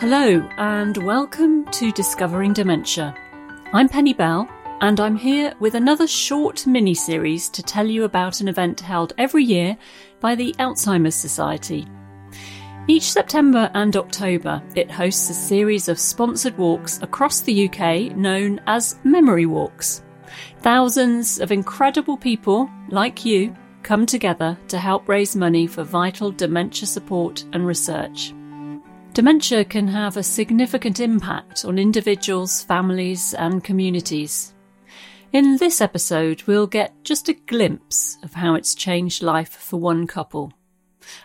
Hello, and welcome to Discovering Dementia. I'm Penny Bell, and I'm here with another short mini series to tell you about an event held every year by the Alzheimer's Society. Each September and October, it hosts a series of sponsored walks across the UK known as Memory Walks. Thousands of incredible people, like you, come together to help raise money for vital dementia support and research. Dementia can have a significant impact on individuals, families, and communities. In this episode, we'll get just a glimpse of how it's changed life for one couple.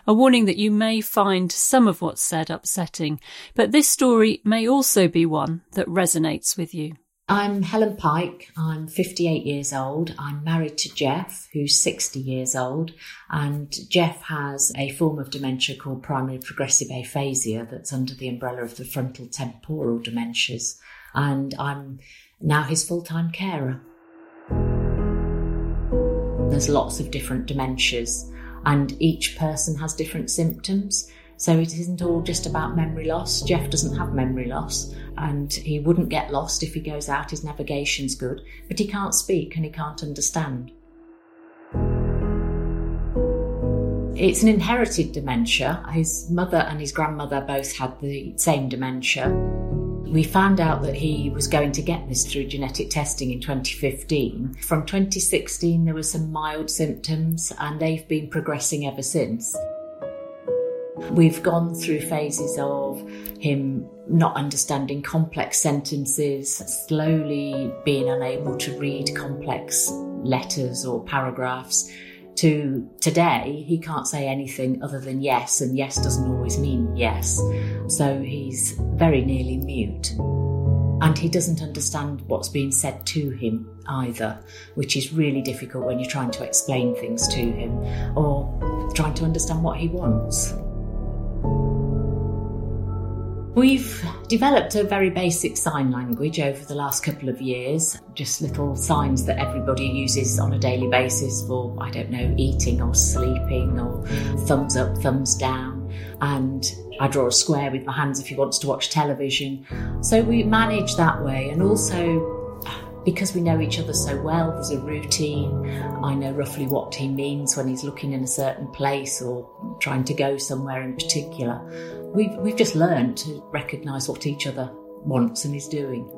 A warning that you may find some of what's said upsetting, but this story may also be one that resonates with you. I'm Helen Pike. I'm 58 years old. I'm married to Geoff, who's 60 years old. And Geoff has a form of dementia called primary progressive aphasia that's under the umbrella of the frontal temporal dementias. And I'm now his full time carer. There's lots of different dementias, and each person has different symptoms. So it isn't all just about memory loss. Geoff doesn't have memory loss and he wouldn't get lost if he goes out. His navigation's good, but he can't speak and he can't understand. It's an inherited dementia. His mother and his grandmother both had the same dementia. We found out that he was going to get this through genetic testing in 2015. From 2016, there were some mild symptoms, and they've been progressing ever since. We've gone through phases of him not understanding complex sentences, slowly being unable to read complex letters or paragraphs, to today, he can't say anything other than yes, and yes doesn't always mean yes. So he's very nearly mute. And he doesn't understand what's being said to him either, which is really difficult when you're trying to explain things to him or trying to understand what he wants. We've developed a very basic sign language over the last couple of years, just little signs that everybody uses on a daily basis for, I don't know, eating or sleeping or thumbs up, thumbs down. And I draw a square with my hands if he wants to watch television. So we manage that way. And also, because we know each other so well, there's a routine. I know roughly what he means when he's looking in a certain place or trying to go somewhere in particular. We've, we've just learned to recognise what each other wants and is doing.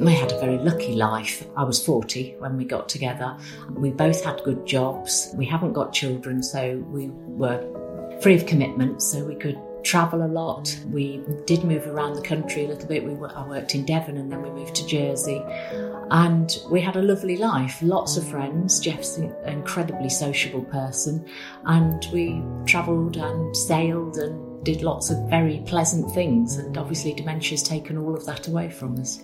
We had a very lucky life. I was 40 when we got together. We both had good jobs. We haven't got children, so we were free of commitment, so we could travel a lot. We did move around the country a little bit. We I worked in Devon and then we moved to Jersey. And we had a lovely life, lots of friends. Geoff's an incredibly sociable person. And we travelled and sailed and did lots of very pleasant things. And obviously, dementia's taken all of that away from us.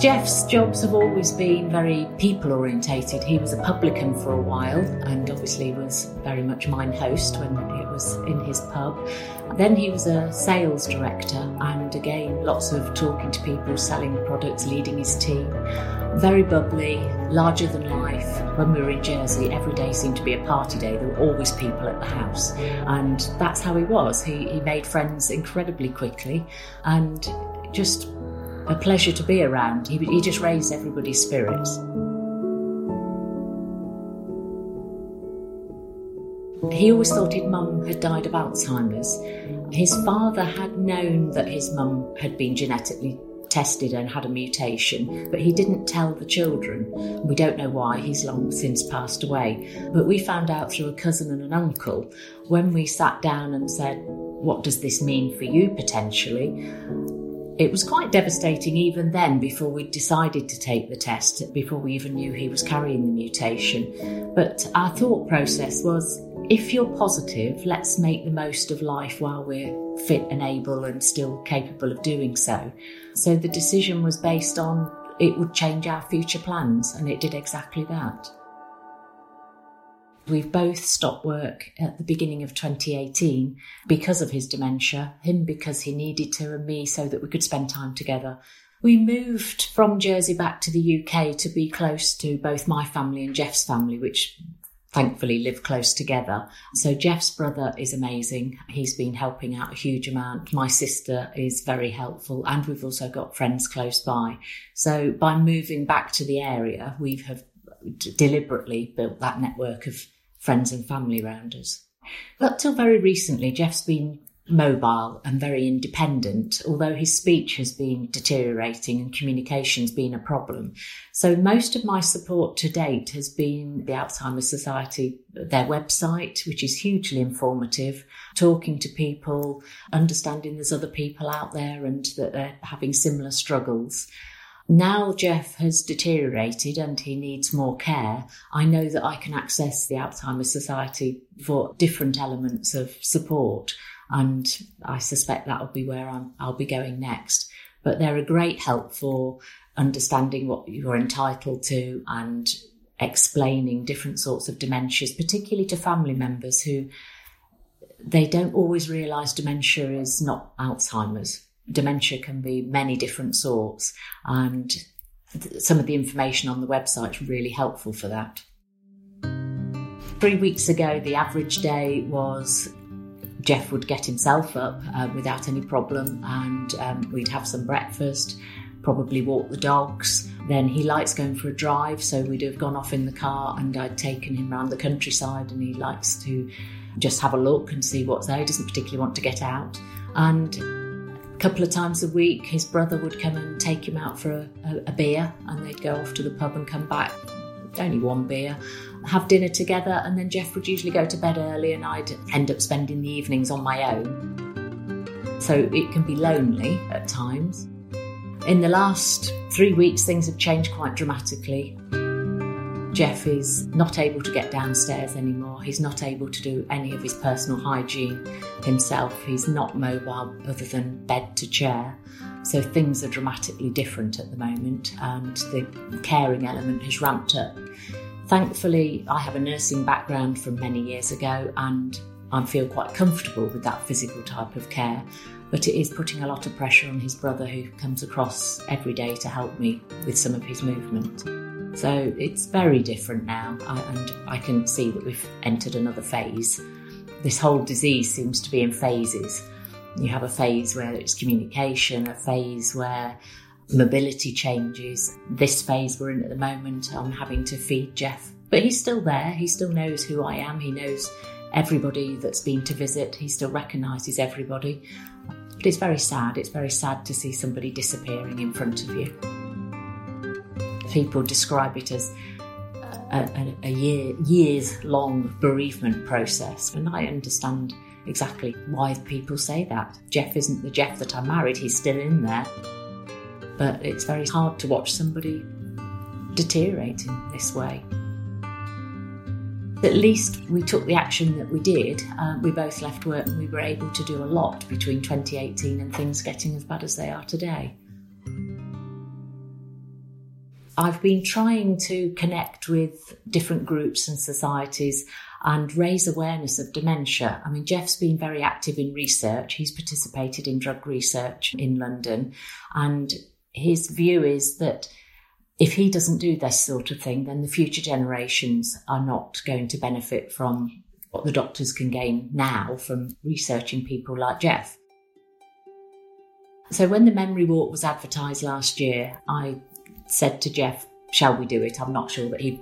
Geoff's jobs have always been very people orientated. He was a publican for a while and obviously was very much mine host when it was in his pub. Then he was a sales director and again lots of talking to people, selling products, leading his team. Very bubbly, larger than life. When we were in Jersey, every day seemed to be a party day. There were always people at the house. And that's how he was. He, he made friends incredibly quickly and just a pleasure to be around. He, he just raised everybody's spirits. He always thought his mum had died of Alzheimer's. His father had known that his mum had been genetically tested and had a mutation, but he didn't tell the children. We don't know why, he's long since passed away. But we found out through a cousin and an uncle when we sat down and said, What does this mean for you potentially? It was quite devastating even then before we decided to take the test, before we even knew he was carrying the mutation. But our thought process was if you're positive, let's make the most of life while we're fit and able and still capable of doing so. So the decision was based on it would change our future plans, and it did exactly that. We've both stopped work at the beginning of 2018 because of his dementia, him because he needed to, and me so that we could spend time together. We moved from Jersey back to the UK to be close to both my family and Geoff's family, which thankfully live close together. So Geoff's brother is amazing. He's been helping out a huge amount. My sister is very helpful and we've also got friends close by. So by moving back to the area, we have deliberately built that network of friends and family around us. Up till very recently, Geoff's been mobile and very independent, although his speech has been deteriorating and communication's been a problem. So most of my support to date has been the Alzheimer's Society, their website, which is hugely informative, talking to people, understanding there's other people out there and that they're having similar struggles. Now Geoff has deteriorated and he needs more care. I know that I can access the Alzheimer's Society for different elements of support and I suspect that'll be where I'm, I'll be going next. But they're a great help for understanding what you're entitled to and explaining different sorts of dementias, particularly to family members who they don't always realise dementia is not Alzheimer's. Dementia can be many different sorts, and some of the information on the website is really helpful for that. Three weeks ago, the average day was Geoff would get himself up uh, without any problem, and um, we'd have some breakfast, probably walk the dogs. Then he likes going for a drive, so we'd have gone off in the car, and I'd taken him around the countryside, and he likes to just have a look and see what's there. He doesn't particularly want to get out. And couple of times a week, his brother would come and take him out for a, a, a beer, and they'd go off to the pub and come back only one beer, have dinner together, and then Geoff would usually go to bed early and I'd end up spending the evenings on my own. So it can be lonely at times. In the last three weeks, things have changed quite dramatically. Geoff is not able to get downstairs anymore. He's not able to do any of his personal hygiene himself. He's not mobile other than bed to chair. So things are dramatically different at the moment, and the caring element has ramped up. Thankfully, I have a nursing background from many years ago, and I feel quite comfortable with that physical type of care. But it is putting a lot of pressure on his brother, who comes across every day to help me with some of his movement. So it's very different now, and I can see that we've entered another phase. This whole disease seems to be in phases you have a phase where it's communication, a phase where mobility changes. This phase we're in at the moment, I'm having to feed Geoff. But he's still there. He still knows who I am. He knows everybody that's been to visit. He still recognises everybody. But it's very sad. It's very sad to see somebody disappearing in front of you. People describe it as a, a, a year, years long bereavement process, and I understand exactly why people say that. Geoff isn't the Geoff that I married, he's still in there. But it's very hard to watch somebody deteriorate in this way. At least we took the action that we did. Uh, we both left work and we were able to do a lot between 2018 and things getting as bad as they are today. I've been trying to connect with different groups and societies and raise awareness of dementia. I mean, Geoff's been very active in research. He's participated in drug research in London. And his view is that if he doesn't do this sort of thing, then the future generations are not going to benefit from what the doctors can gain now from researching people like Geoff. So when the memory walk was advertised last year, I said to Geoff, Shall we do it? I'm not sure that he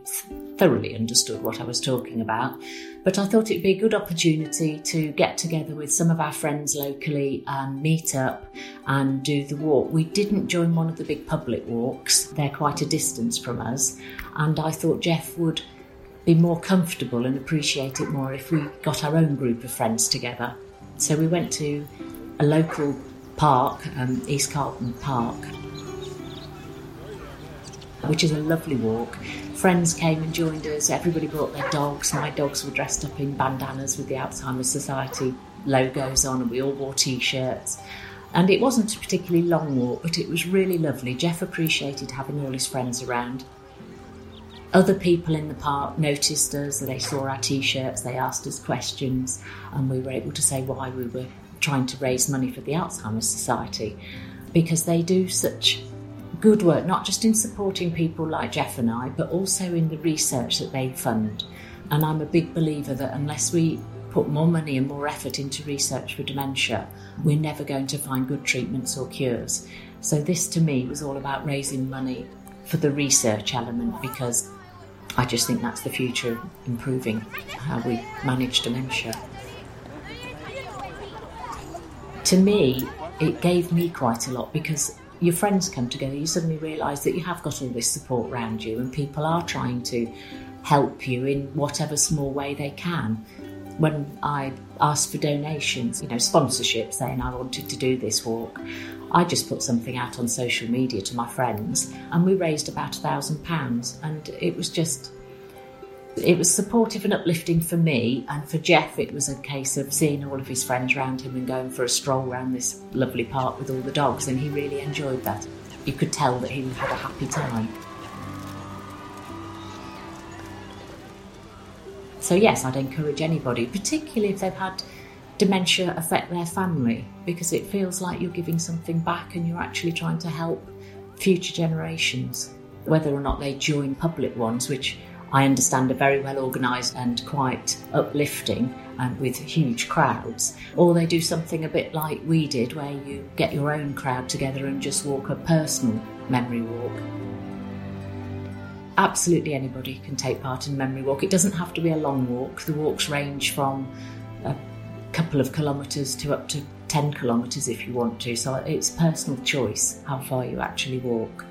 thoroughly understood what I was talking about. But I thought it'd be a good opportunity to get together with some of our friends locally and meet up and do the walk. We didn't join one of the big public walks, they're quite a distance from us. And I thought Geoff would be more comfortable and appreciate it more if we got our own group of friends together. So we went to a local park, um, East Carlton Park, which is a lovely walk. Friends came and joined us, everybody brought their dogs. My dogs were dressed up in bandanas with the Alzheimer's Society logos on, and we all wore t shirts. And it wasn't a particularly long walk, but it was really lovely. Geoff appreciated having all his friends around. Other people in the park noticed us, they saw our t shirts, they asked us questions, and we were able to say why we were trying to raise money for the Alzheimer's Society because they do such good work, not just in supporting people like Geoff and I, but also in the research that they fund. And I'm a big believer that unless we put more money and more effort into research for dementia, we're never going to find good treatments or cures. So, this to me was all about raising money for the research element because I just think that's the future of improving how we manage dementia. To me, it gave me quite a lot because your friends come together, you suddenly realise that you have got all this support around you and people are trying to help you in whatever small way they can. When I asked for donations, you know, sponsorship, saying I wanted to do this walk, I just put something out on social media to my friends and we raised about a thousand pounds and it was just it was supportive and uplifting for me, and for Geoff, it was a case of seeing all of his friends around him and going for a stroll around this lovely park with all the dogs, and he really enjoyed that. You could tell that he had a happy time. So, yes, I'd encourage anybody, particularly if they've had dementia affect their family, because it feels like you're giving something back and you're actually trying to help future generations, whether or not they join public ones, which I understand are very well organised and quite uplifting and with huge crowds, or they do something a bit like we did, where you get your own crowd together and just walk a personal memory walk absolutely anybody can take part in a memory walk. It doesn't have to be a long walk. The walks range from a couple of kilometres to up to 10 kilometres if you want to. So it's personal choice how far you actually walk.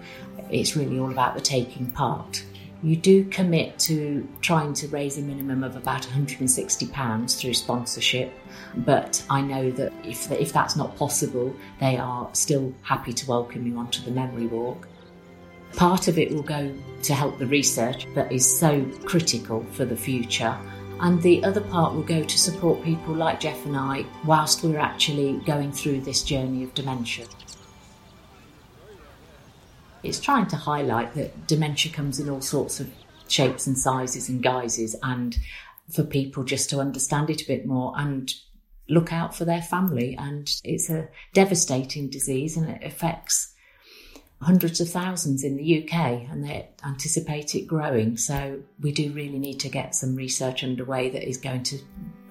It's really all about the taking part. You do commit to trying to raise a minimum of about £160 through sponsorship, but I know that if, if that's not possible, they are still happy to welcome you onto the memory walk. Part of it will go to help the research that is so critical for the future, and the other part will go to support people like Geoff and I whilst we're actually going through this journey of dementia. It's trying to highlight that dementia comes in all sorts of shapes and sizes and guises, and for people just to understand it a bit more and look out for their family. And it's a devastating disease and it affects hundreds of thousands in the UK and they anticipate it growing. So we do really need to get some research underway that is going to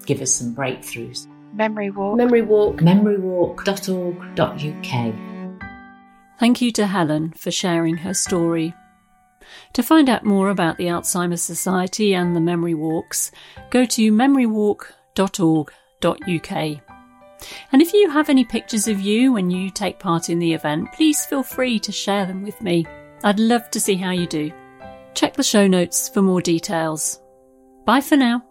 give us some breakthroughs. Memory Walk. Memory Walk. memory Memorywalk.org.uk. Thank you to Helen for sharing her story. To find out more about the Alzheimer's Society and the Memory Walks, go to memorywalk.org.uk. And if you have any pictures of you when you take part in the event, please feel free to share them with me. I'd love to see how you do. Check the show notes for more details. Bye for now.